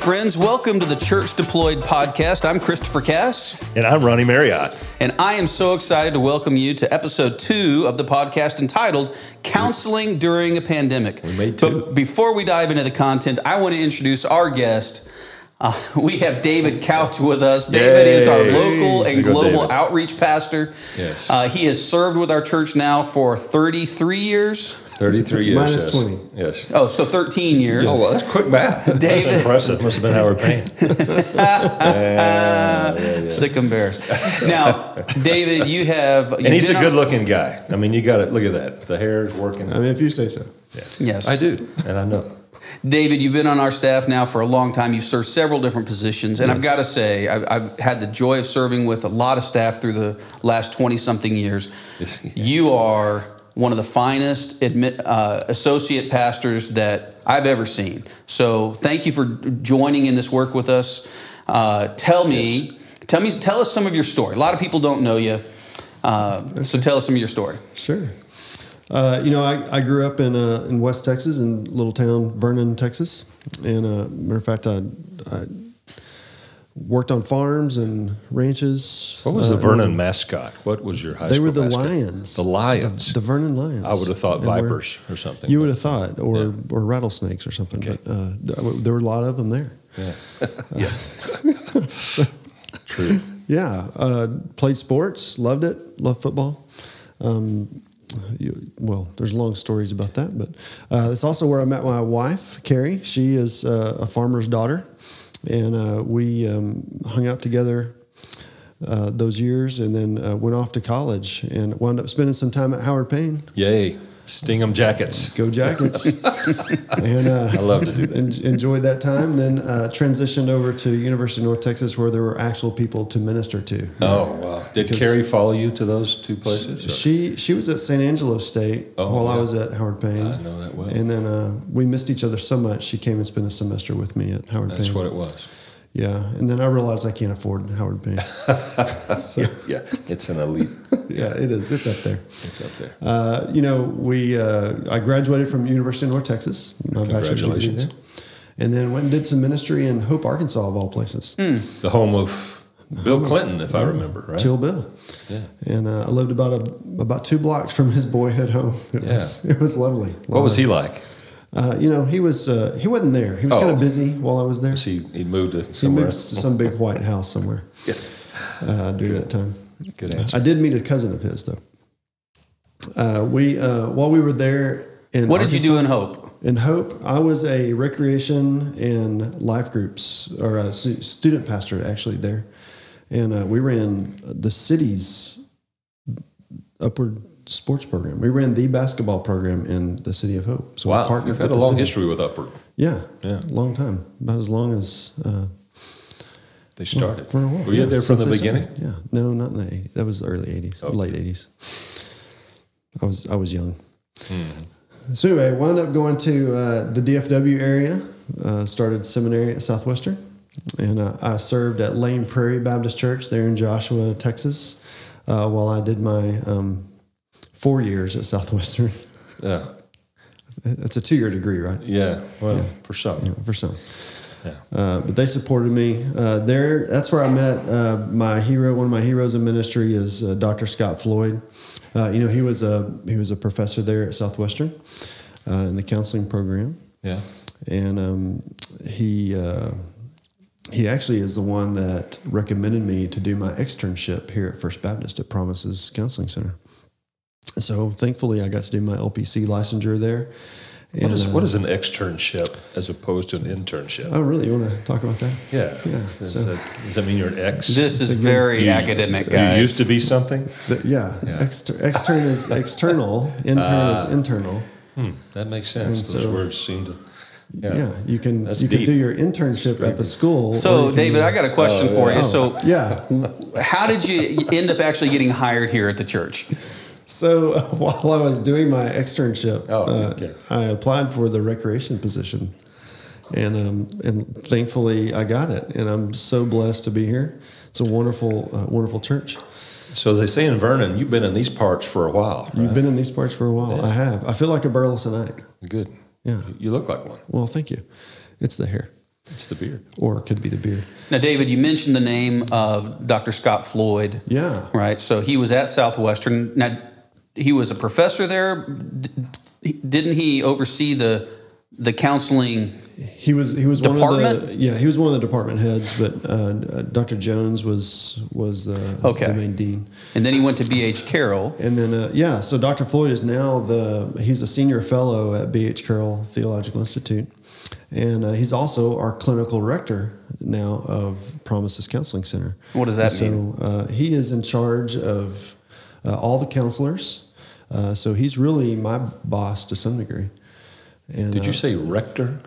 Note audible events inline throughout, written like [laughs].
friends. Welcome to the Church Deployed podcast. I'm Christopher Cass. And I'm Ronnie Marriott. And I am so excited to welcome you to episode two of the podcast entitled Counseling During a Pandemic. We made two. But before we dive into the content, I want to introduce our guest. Uh, we have David Couch with us. David Yay. is our local and global David. outreach pastor. Yes. Uh, he has served with our church now for 33 years. 33 years. Minus yes. 20. Yes. Oh, so 13 years. Oh, well, that's quick math. [laughs] That's David. impressive. Must have been Howard Payne. [laughs] yeah, yeah, yeah. Sick embarrassed. Now, David, you have. And he's a good looking guy. I mean, you got to look at that. The hair is working. I mean, if you say so. Yeah. Yes. I do. And I know. David, you've been on our staff now for a long time. You've served several different positions. And I've got to say, I've, I've had the joy of serving with a lot of staff through the last 20 something years. Yes, yes. You are one of the finest admit, uh, associate pastors that I've ever seen. So thank you for joining in this work with us. Uh, tell me, Yes. tell me, tell us some of your story. A lot of people don't know you. Uh, so tell us some of your story. Sure. Uh, you know, I, I grew up in uh, in West Texas, in little town, Vernon, Texas. And uh, matter of fact, I, I worked on farms and ranches. What was Uh, the Vernon mascot? What was your high They school They were the mascot? Lions. The Lions. The, the Vernon Lions. I would have thought And vipers or something. You would have thought, or Yeah. or rattlesnakes or something. Okay. But uh, there were a lot of them there. Yeah. yeah. [laughs] True. [laughs] Yeah, uh, played sports, loved it, loved football. Um, you, well, there's long stories about that, but uh, that's also where I met my wife, Carrie. She is uh, a farmer's daughter, and uh, we um, hung out together uh, those years, and then uh, went off to college and wound up spending some time at Howard Payne. Yay. Stingham jackets. Go Jackets! [laughs] and uh, I love to do that. en- enjoyed that time. Then uh, transitioned over to University of North Texas, where there were actual people to minister to. Oh, wow. Did Because- Carrie follow you to those two places? or- She she was at St. Angelo State Oh, while I was at Howard Payne. I know that well. And then uh, we missed each other so much. She came and spent a semester with me at Howard That's Payne. That's what it was. Yeah, and then I realized I can't afford Howard Payne. [laughs] [laughs] so Yeah. It's an elite. [laughs] yeah, it is. It's up there. It's up there. Uh, you know, we uh, I graduated from University of North Texas, my bachelor's degree Congratulations. there, and then went and did some ministry in Hope, Arkansas, of all places. The home of Bill Clinton, if I remember, right? Till Bill. Yeah. And uh, I lived about a about two blocks from his boyhood home. It was it was lovely. What was he like? Uh, you know, he was uh, he wasn't there. He was Oh. kind of busy while I was there. Was he he moved to He moved to some big white house somewhere [laughs] Yeah. uh, during that time. Good answer. I did meet a cousin of his though. Uh, we uh, while we were there in What did you do in Hope? in Hope? I was a recreation and life groups or a student pastor actually there, and uh, we ran the city's upward sports program. We ran the basketball program in the city of Hope. So we wow, partnered you've had a long city. history with Upward. Yeah, Yeah. long time, about as long as. Uh, They started. for a while. Were you yeah, there from the beginning? started. Yeah, no, not in the 80s. That was the early '80s, Okay. late '80s. I was I was young. Hmm. So anyway, wound up going to uh, the DFW area. Uh, started seminary at Southwestern, and uh, I served at Lane Prairie Baptist Church there in Joshua, Texas, uh, while I did my um, four years at Southwestern. Yeah. That's a two-year degree, right? Yeah. Well, for some. For some. Yeah. Uh, but they supported me uh, there. That's where I met uh, my hero. One of my heroes in ministry is uh, Dr. Scott Floyd. Uh, you know, he was a he was a professor there at Southwestern uh, in the counseling program, Yeah. and um, he uh, he actually is the one that recommended me to do my externship here at First Baptist at Promises Counseling Center. So thankfully, I got to do my LPC licensure there. What And, is uh, what is an externship as opposed to an internship? Oh, really? You want to talk about that? Yeah. Yeah, Is- is so- that- does that mean you're an ex? This is good- very You- academic, You used to be something. The- yeah, Yeah. Exter- extern is external, intern is internal. Hmm, that makes sense. And Those so- words seem to. Yeah, Yeah. you can That's you can do your internship at the school. So, David, do- I got a question Oh, for yeah. you. Oh, So, yeah. how did you end up actually getting hired here at the church? So uh, [laughs] while I was doing my externship, Oh, uh, okay. I applied for the recreation position, and um, and thankfully I got it, and I'm so blessed to be here. It's a wonderful, uh, wonderful church. So as they say in Vernon, you've been in these parts for a while. Right? You've been in these parts for a while. I have. I feel like a Burlesonite. good. Yeah. You look like one. Well, thank you. It's the hair. It's the beer. or it could be the beer. Now, David, you mentioned the name of Dr. Scott Floyd. Yeah. Right. So he was at Southwestern. Now, he was a professor there. D- Didn't he oversee the the counseling? He was he was one of the yeah he was one of the department heads, but uh, Dr. Jones was was the, Okay. the main dean. And then he went to B.H. Carroll. And then, uh, yeah, so Dr. Floyd is now the, he's a senior fellow at B.H. Carroll Theological Institute. And uh, he's also our clinical rector now of Promises Counseling Center. What does that mean? so, Uh, he is in charge of uh, all the counselors. Uh, so he's really my boss to some degree. And, Did you uh, say rector?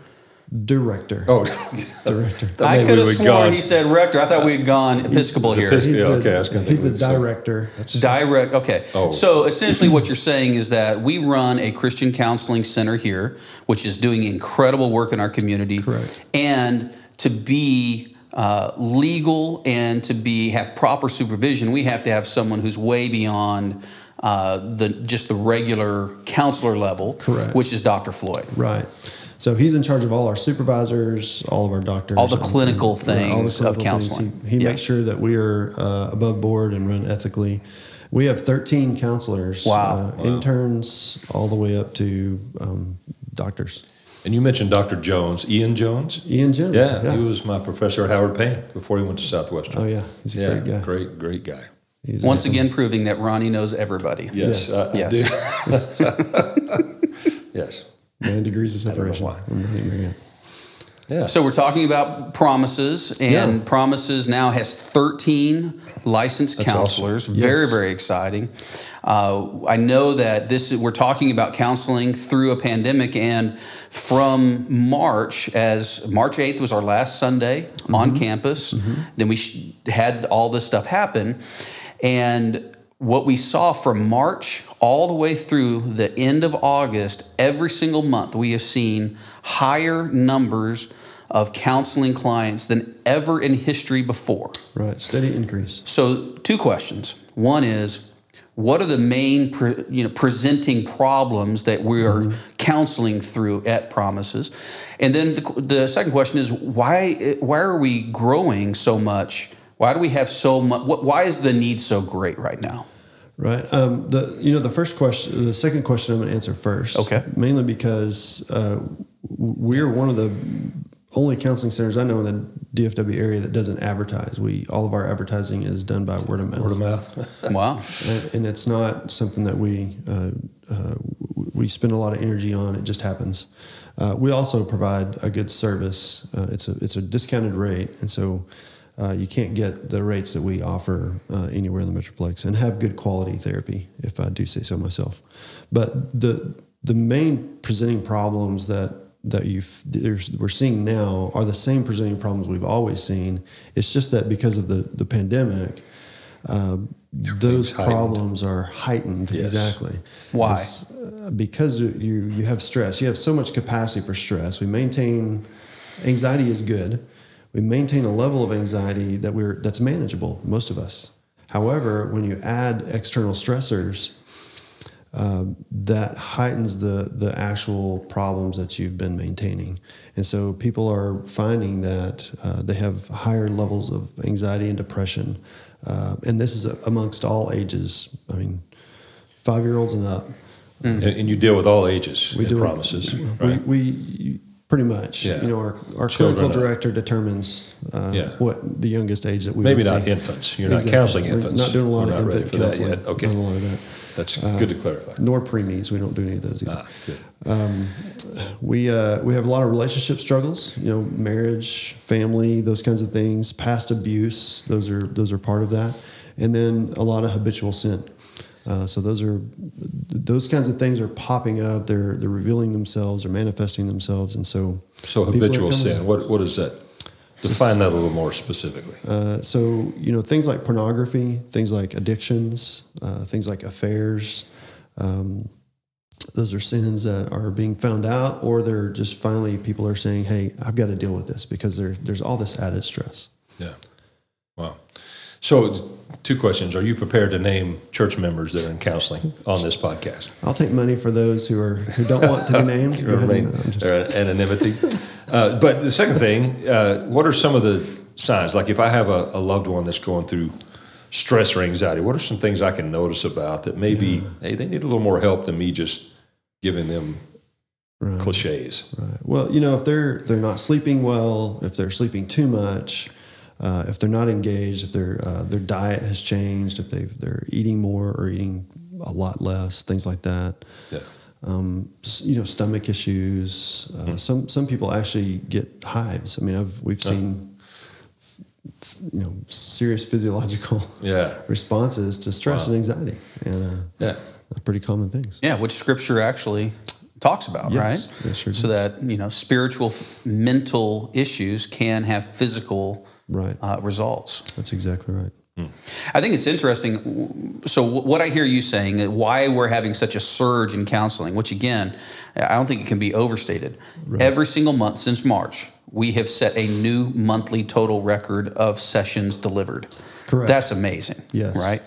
director? Oh, [laughs] director. Thought I could have sworn gone- he said rector. I thought we had gone Episcopal he's here. Episcopal. He's Yeah, the, okay, I was gonna he's think the it was, uh, director. Direct. Okay. Oh. So essentially, what you're saying is that we run a Christian counseling center here, which is doing incredible work in our community. Correct. And to be uh, legal and to be have proper supervision, we have to have someone who's way beyond uh, the just the regular counselor level. Correct. Which is Dr. Floyd. Right. So he's in charge of all our supervisors, all of our doctors, All the and- clinical right, all the things of counseling. Things. He, he Yeah. makes sure that we are uh, above board and run ethically. We have 13 counselors, Wow. uh, interns, all the way up to um, doctors. And you mentioned Dr. Jones, Ian Jones. Ian Jones. Yeah, yeah. he was my professor at Howard Payne before he went to Southwestern. oh yeah, he's a yeah, great guy. great, great guy. He's Once awesome. again, proving that Ronnie knows everybody. Yes, Yes. I, I Yes. do. yes, [laughs] [laughs] nine degrees of don't know separation. why. From Ronnie Marriott. yeah. So we're talking about promises, and Yeah. promises now has 13 licensed That's counselors. awesome. Very, Yes. very exciting. Uh, I know that this is, we're talking about counseling through a pandemic, and from March, as March 8th was our last Sunday Mm-hmm. on campus, then we had all this stuff happen, and what we saw from March all the way through the end of August, every single month, we have seen higher numbers of counseling clients than ever in history before. Right, steady increase. So, two questions. One is, what are the main pre, you know, presenting problems that we are mm-hmm. counseling through at Promises? And then the, the second question is, why, why are we growing so much? Why do we have so much? Why is the need so great right now? Right. Um, the you know the first question, the second question I'm going to answer first. Okay. Mainly because uh, we're one of the only counseling centers I know in the DFW area that doesn't advertise. We all of our advertising is done by word of mouth. Word of mouth. Wow. and, and it's not something that we uh, uh, we spend a lot of energy on. It just happens. Uh, we also provide a good service. Uh, it's a it's a discounted rate, and so uh, you can't get the rates that we offer uh, anywhere in the metroplex, and have good quality therapy, if I do say so myself. But the the main presenting problems that that you we're seeing now are the same presenting problems we've always seen. It's just that because of the the pandemic, uh, those heightened. problems are heightened. Yes. Exactly. Why? Uh, because you you have stress. You have so much capacity for stress. We maintain anxiety is good. We maintain a level of anxiety that we're that's manageable. Most of us. However, when you add external stressors, um, that heightens the the actual problems that you've been maintaining, and so people are finding that uh, they have higher levels of anxiety and depression, uh, and this is amongst all ages. I mean, five year olds and up. and, and you deal with all ages We in do promises, [clears throat] We, right? we pretty much. Yeah. You know, our, our Children clinical director determines uh, Yeah. what the youngest age that we Maybe not see. infants. You're not Exactly. counseling We're infants. Not doing a lot We're of not infant for that yet. Okay. Not a lot of that. That's good to clarify. Nor preemies. We don't do any of those either. Ah, good. We uh, we have a lot of relationship struggles. You know, marriage, family, those kinds of things. Past abuse. Those are those are part of that, and then a lot of habitual sin. Uh, so those are those kinds of things are popping up. They're they're revealing themselves. They're manifesting themselves, and so So habitual sin. What what is that? Define that a little more specifically. Uh, so you know things like pornography, things like addictions, uh, things like affairs. Um, those are sins that are being found out, or they're just finally people are saying, "Hey, I've got to deal with this because there, there's all this added stress." Yeah. Wow. So, two questions. Are you prepared to name church members that are in counseling on this podcast? I'll take money for those who are who don't want to be [laughs] named. Go Remain and, uh, anonymity. Uh, but the second thing, uh, what are some of the signs? Like if I have a, a, loved one that's going through stress or anxiety, what are some things I can notice about that maybe yeah. hey they need a little more help than me just giving them right. cliches? Right. Well, you know, if they're they're not sleeping well, if they're sleeping too much, uh, if they're not engaged, if their uh, their diet has changed, if they they're eating more or eating a lot less, things like that. Yeah. Um, you know, stomach issues. Uh, mm-hmm. Some some people actually get hives. I mean, I've we've seen f- you know serious physiological yeah. [laughs] responses to stress wow. and anxiety, and uh, yeah, pretty common things. Yeah, which Scripture actually talks about, yes, right? sure so that you know, spiritual, mental issues can have physical right uh, results. That's exactly right. Hmm. I think it's interesting. So, what I hear you saying, uh, why we're having such a surge in counseling, which again, I don't think it can be overstated. Right. Every single month since March, we have set a new monthly total record of sessions delivered. Correct. That's amazing. Yes. Right.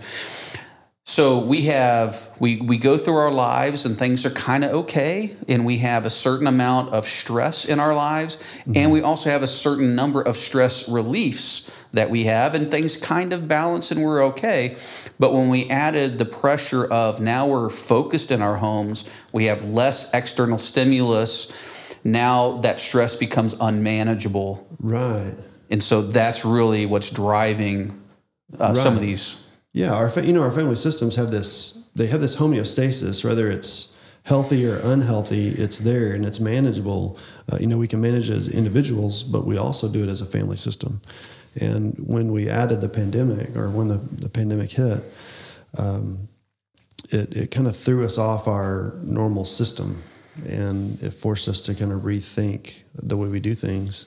So we have we we go through our lives and things are kind of okay, and we have a certain amount of stress in our lives, mm-hmm. and we also have a certain number of stress reliefs that we have, and things kind of balance and we're okay. But when we added the pressure of now we're focused in our homes, we have less external stimulus. Now that stress becomes unmanageable. Right. And so that's really what's driving uh, right. some of these yeah, our you know our family systems have this they have this homeostasis whether it's healthy or unhealthy it's there and it's manageable. Uh, you know we can manage as individuals but we also do it as a family system. And when we added the pandemic or when the, the pandemic hit um, it, it kind of threw us off our normal system and it forced us to kind of rethink the way we do things.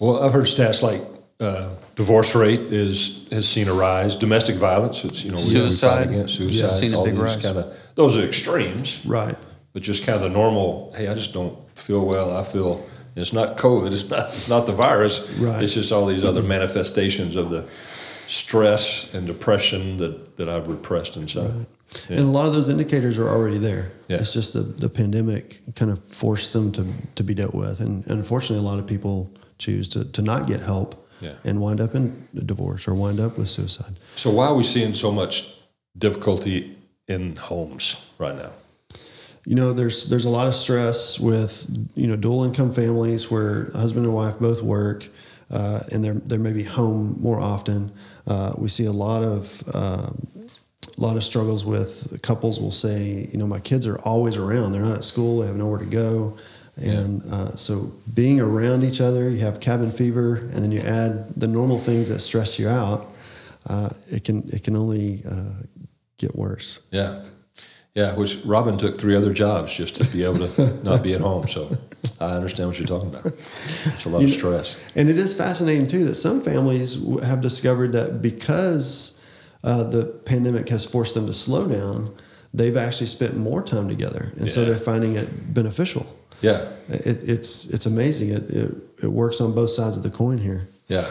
Well i've heard stats like uh, divorce rate is has seen a rise. Domestic violence, it's you know suicide, against suicide. Yes. Seen a big rise. Kind of those are extremes, right? But just kind of the normal. Hey, I just don't feel well. I feel it's not COVID. It's not. It's not the virus. Right. It's just all these other manifestations of the stress and depression that that I've repressed inside. Right. Yeah. And a lot of those indicators are already there. Yeah. It's just the, the pandemic kind of forced them to, to be dealt with. And, and unfortunately, a lot of people choose to, to not get help yeah. and wind up in divorce or wind up with suicide. So why are we seeing so much difficulty in homes right now? You know, there's there's a lot of stress with you know dual income families where husband and wife both work, uh, and they're they're maybe home more often. Uh, we see a lot of um, a lot of struggles with couples will say, you know, my kids are always around. They're not at school. They have nowhere to go. And uh, so being around each other, you have cabin fever, and then you add the normal things that stress you out. Uh, it can it can only uh, get worse. Yeah, yeah. Which Robin took three other jobs just to be able to [laughs] not be at home. So I understand what you're talking about. It's a lot you of stress. and it is fascinating too that some families have discovered that because uh, the pandemic has forced them to slow down, they've actually spent more time together, and yeah. so they're finding it beneficial. Yeah, it, it's it's amazing. It, it it works on both sides of the coin here. Yeah.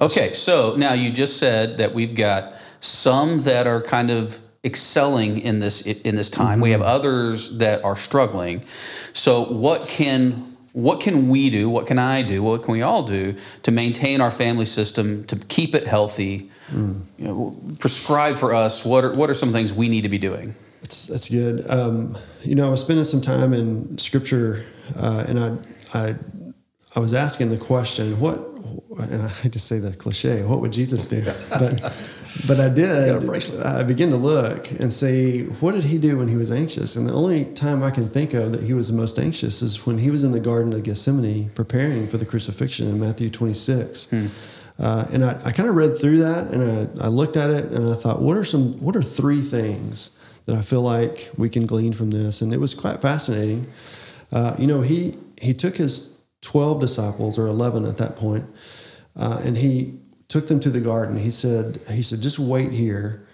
Okay, so now you just said that we've got some that are kind of excelling in this in this time. Mm-hmm. We have others that are struggling. So what can what can we do? What can I do? What can we all do to maintain our family system to keep it healthy? Mm. You know, prescribe for us what are what are some things we need to be doing? That's that's good. Um, you know, I was spending some time in Scripture, uh, and I, I, I was asking the question, what, and I hate to say the cliche, what would Jesus do? [laughs] But, but I did. I began to look and say, what did he do when he was anxious? And the only time I can think of that he was the most anxious is when he was in the Garden of Gethsemane preparing for the crucifixion in Matthew 26. Hmm. Uh, and I, I kind of read through that and I, I looked at it and I thought, what are some, what are three things that I feel like we can glean from this. And it was quite fascinating. Uh, you know, he he took his twelve disciples or eleven at that point, uh, and he took them to the garden. He said he said just wait here,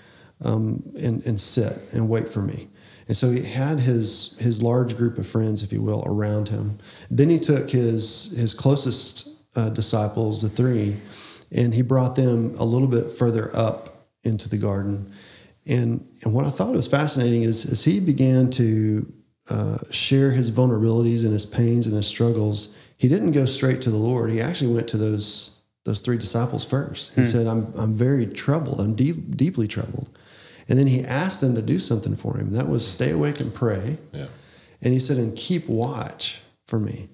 um, and and sit and wait for me. And so he had his his large group of friends, if you will, around him. Then he took his his closest uh, disciples, the three, and he brought them a little bit further up into the garden and, and what I thought was fascinating is as he began to uh, share his vulnerabilities and his pains and his struggles, he didn't go straight to the Lord. He actually went to those those three disciples first. He said, "I'm I'm very troubled. I'm deep, deeply troubled." And then he asked them to do something for him. That was stay awake and pray. Yeah. And he said, "And keep watch for me."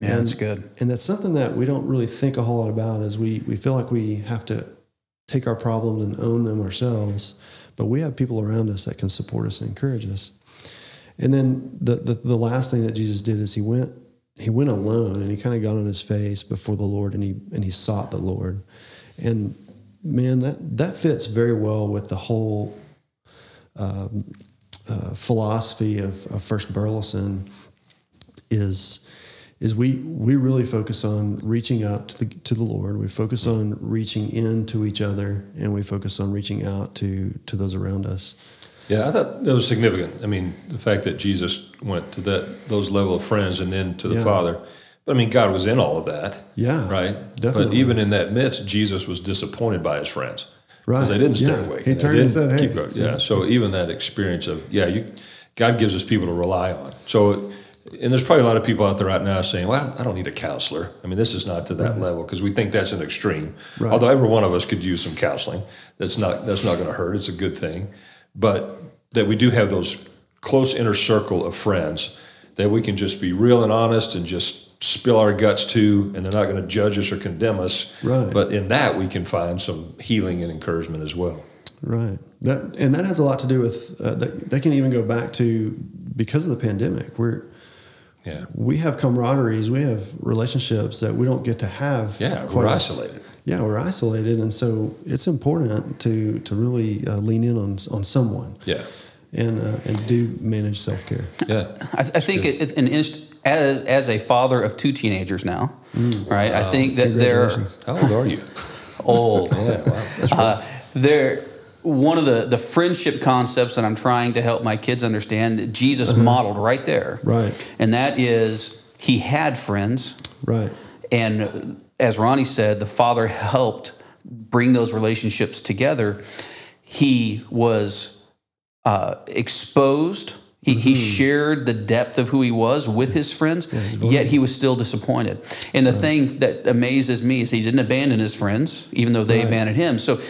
Yeah, that's good. And that's something that we don't really think a whole lot about. Is we we feel like we have to take our problems and own them ourselves, but we have people around us that can support us and encourage us. And then the the, the last thing that Jesus did is he went he went alone and he kind of got on his face before the Lord and he and he sought the Lord. And man, that that fits very well with the whole um, uh, philosophy of, of First Burleson. Is is we we really focus on reaching out to the to the Lord. We focus on reaching in to each other, and we focus on reaching out to to those around us. Yeah, I thought that was significant. I mean, the fact that Jesus went to that those level of friends and then to the Yeah. Father. But I mean, God was in all of that. Yeah, Right. Definitely. But even in that midst, Jesus was disappointed by his friends. Right, Because they didn't stay yeah. awake. He turned and said, "Hey, keep going." yeah. So even that experience of yeah, you, God gives us people to rely on. So. And there's probably a lot of people out there right now saying, "Well, I don't need a counselor." I mean, this is not to that level because we think that's an extreme. Right. Although every one of us could use some counseling. That's not that's not going to hurt. It's a good thing. But that we do have those close inner circle of friends that we can just be real and honest and just spill our guts to, and they're not going to judge us or condemn us. Right. But in that, we can find some healing and encouragement as well. Right. That and that has a lot to do with uh, that. That can even go back to because of the pandemic. We're Yeah. we have camaraderies, we have relationships that we don't get to have. Yeah, quite we're as- isolated. Yeah, we're isolated, and so it's important to to really uh, lean in on on someone. Yeah. and uh, and do manage self care. Yeah. I, I think it, it's an inst- as as a father of two teenagers now, right? I think that they're How old are you? [laughs] old. Yeah. Wow. That's right. Uh, they're one of the the friendship concepts that I'm trying to help my kids understand. Jesus modeled right there, Right. And that is he had friends, Right. and as Ronnie said, the father helped bring those relationships together. He was uh, exposed. He, he shared the depth of who he was with his friends, yet he was still disappointed. And the thing that amazes me is he didn't abandon his friends, even though they Right. abandoned him. So,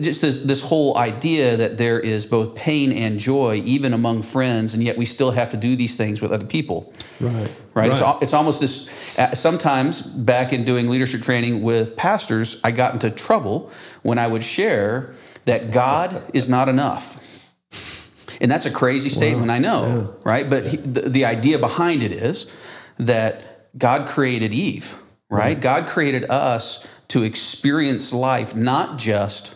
just this, this whole idea that there is both pain and joy, even among friends, and yet we still have to do these things with other people Right. right? It's, it's almost this. Uh, sometimes back in doing leadership training with pastors, I got into trouble when I would share that God is not enough. And that's a crazy statement, I know, right? But he, the, the idea behind it is that God created Eve, right? God created us to experience life not just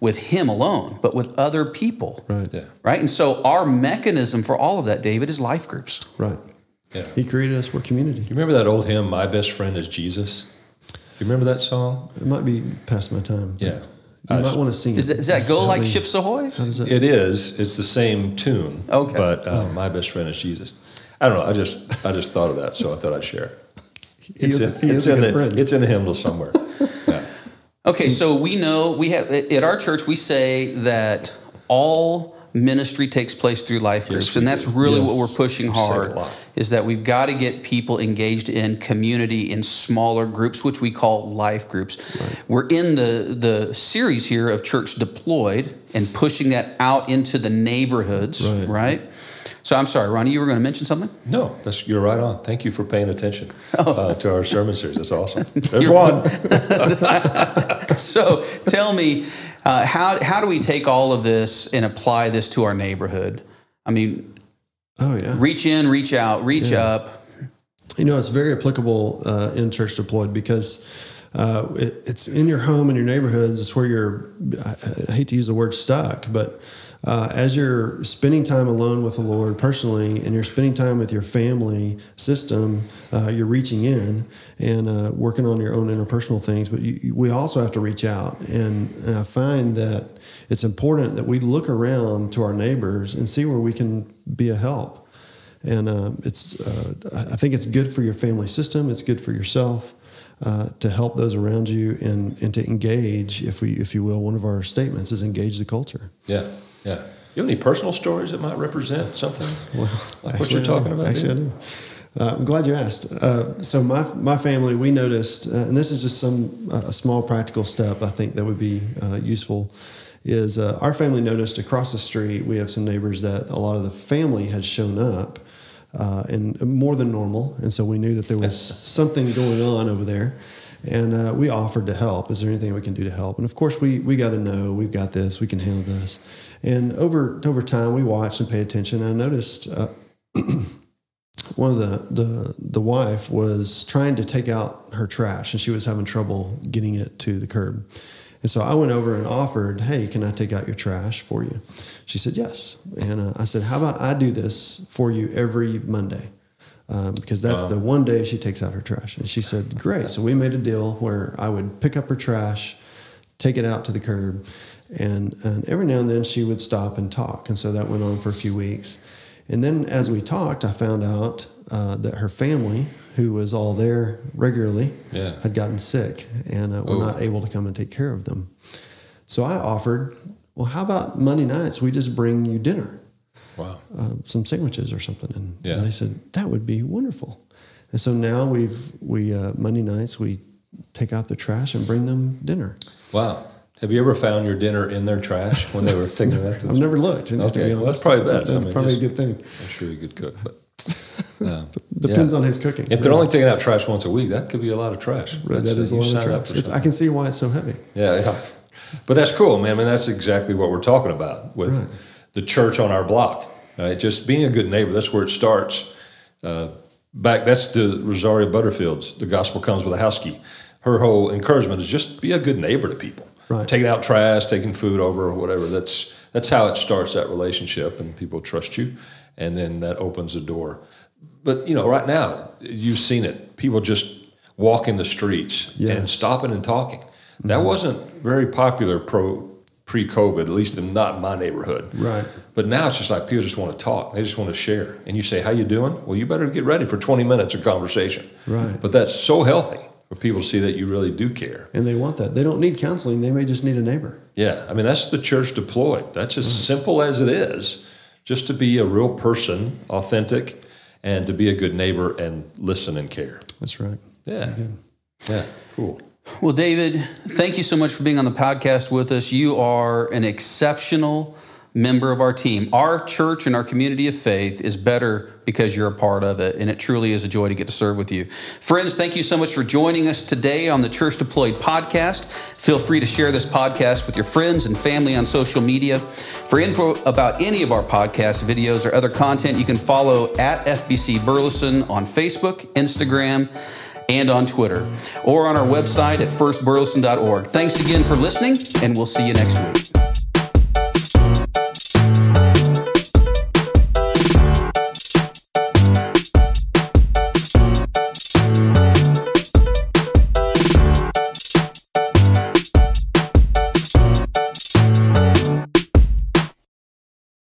with Him alone, but with other people, Right. Yeah. right? And so our mechanism for all of that, David, is life groups. Right. Yeah. He created us for community. You remember that old hymn, "My Best Friend Is Jesus"? You remember that song? It might be past my time. Yeah. You I might want to sing Does it. that, does that go Help like me. ships ahoy? How does it? It is. It's the same tune. Okay. But uh, my best friend is Jesus. I don't know. I just I just thought of that, so I thought I'd share. [laughs] he It's is, in, he it's is a in the friend. it's in the hymnal somewhere. [laughs] Yeah. Okay, so we know we have at our church we say that all ministry takes place through life groups, we and that's do. really what we're pushing We say it a hard. Is that we've got to get people engaged in community in smaller groups, which we call life groups. We're in the the series here of church deployed and pushing that out into the neighborhoods, Right. right? So I'm sorry, Ronnie, you were going to mention something. No, that's you're right on. Thank you for paying attention Oh. uh, to our sermon series. That's awesome. [laughs] There's one. [laughs] so tell me, uh, how, how do we take all of this and apply this to our neighborhood? I mean, oh yeah. reach in, reach out, reach Yeah. up. You know, it's very applicable uh, in church deployed because uh, it, it's in your home and your neighborhoods. It's where you're. I, I hate to use the word stuck, but uh, as you're spending time alone with the Lord personally, and you're spending time with your family system, uh, you're reaching in and uh, working on your own interpersonal things. But you, we also have to reach out, and, and I find that it's important that we look around to our neighbors and see where we can be a help and uh, it's uh, I think it's good for your family system. It's good for yourself uh, to help those around you and and to engage, if we if you will. One of our statements is engage the culture. Yeah, yeah. You have any personal stories that might represent something like what you're talking about? Actually, I do. Uh, I'm glad you asked. Uh, so my my family, we noticed, uh, and this is just some uh, a small practical step I think that would be uh, useful. Is uh, our family noticed across the street we have some neighbors that a lot of the family had shown up, and more than normal, and so we knew that there was something going on over there, and we offered to help. Is there anything we can do to help? And of course we we got to know we've got this, we can handle this, and over over time we watched and paid attention. And I noticed [clears throat] one of the, the the wife was trying to take out her trash and she was having trouble getting it to the curb. And so i went over and offered hey can i take out your trash for you? She said yes. And uh, i said how about i do this for you every monday? Um, because that's wow. the one day she takes out her trash. And she said great. So we made a deal where i would pick up her trash take it out to the curb and, and every now and then she would stop and talk and so that went on for a few weeks and then as we talked, I found out uh, that her family, who was all there regularly, yeah. had gotten sick and uh, were not able to come and take care of them. So I offered, well, how about Monday nights we just bring you dinner? Wow. Uh, some sandwiches or something. And, yeah. and, they said, that would be wonderful. And so now we've, we, uh, Monday nights, we take out the trash and bring them dinner. Wow. Have you ever found your dinner in their trash when they were [laughs] taking it out? I've never looked. Okay, well, that's probably best. That's I mean, probably just, a good thing. I'm sure he could cook, but uh, [laughs] depends yeah. on his cooking. If they're only taking out trash once a week, that could be a lot of trash. Right, that is a lot of trash. I can see why it's so heavy. Yeah, yeah. But that's cool, man. I mean, that's exactly what we're talking about with right. the church on our block. Right? Just being a good neighbor. That's where it starts. Uh, back, that's the Rosaria Butterfields. The gospel comes with a house key. Her whole encouragement is just be a good neighbor to people right. taking out trash, taking food over, or whatever. That's that's how it starts that relationship, and people trust you, and then that opens the door. But you know, right now you've seen it. People just walking the streets yes. and stopping and talking. Mm-hmm. That wasn't very popular pro pre-COVID, at least in not in my neighborhood. Right. But now it's just like people just want to talk. They just want to share. And you say, "How you doing?" Well, you better get ready for 20 minutes of conversation. Right. But that's so healthy for people to see that you really do care. And they want that. They don't need counseling. They may just need a neighbor. Yeah. I mean, that's the church deployed. That's as right. simple as it is, just to be a real person, authentic, and to be a good neighbor and listen and care. That's right. Yeah. Yeah. Cool. Well, David, thank you so much for being on the podcast with us. You are an exceptional member of our team. Our church and our community of faith is better because you're a part of it, and it truly is a joy to get to serve with you. Friends, thank you so much for joining us today on the Church Deployed podcast. Feel free to share this podcast with your friends and family on social media. For info about any of our podcast videos or other content, you can follow at FBC Burleson on Facebook, Instagram, and on Twitter, or on our website at firstburleson.org. Thanks again for listening, and we'll see you next week.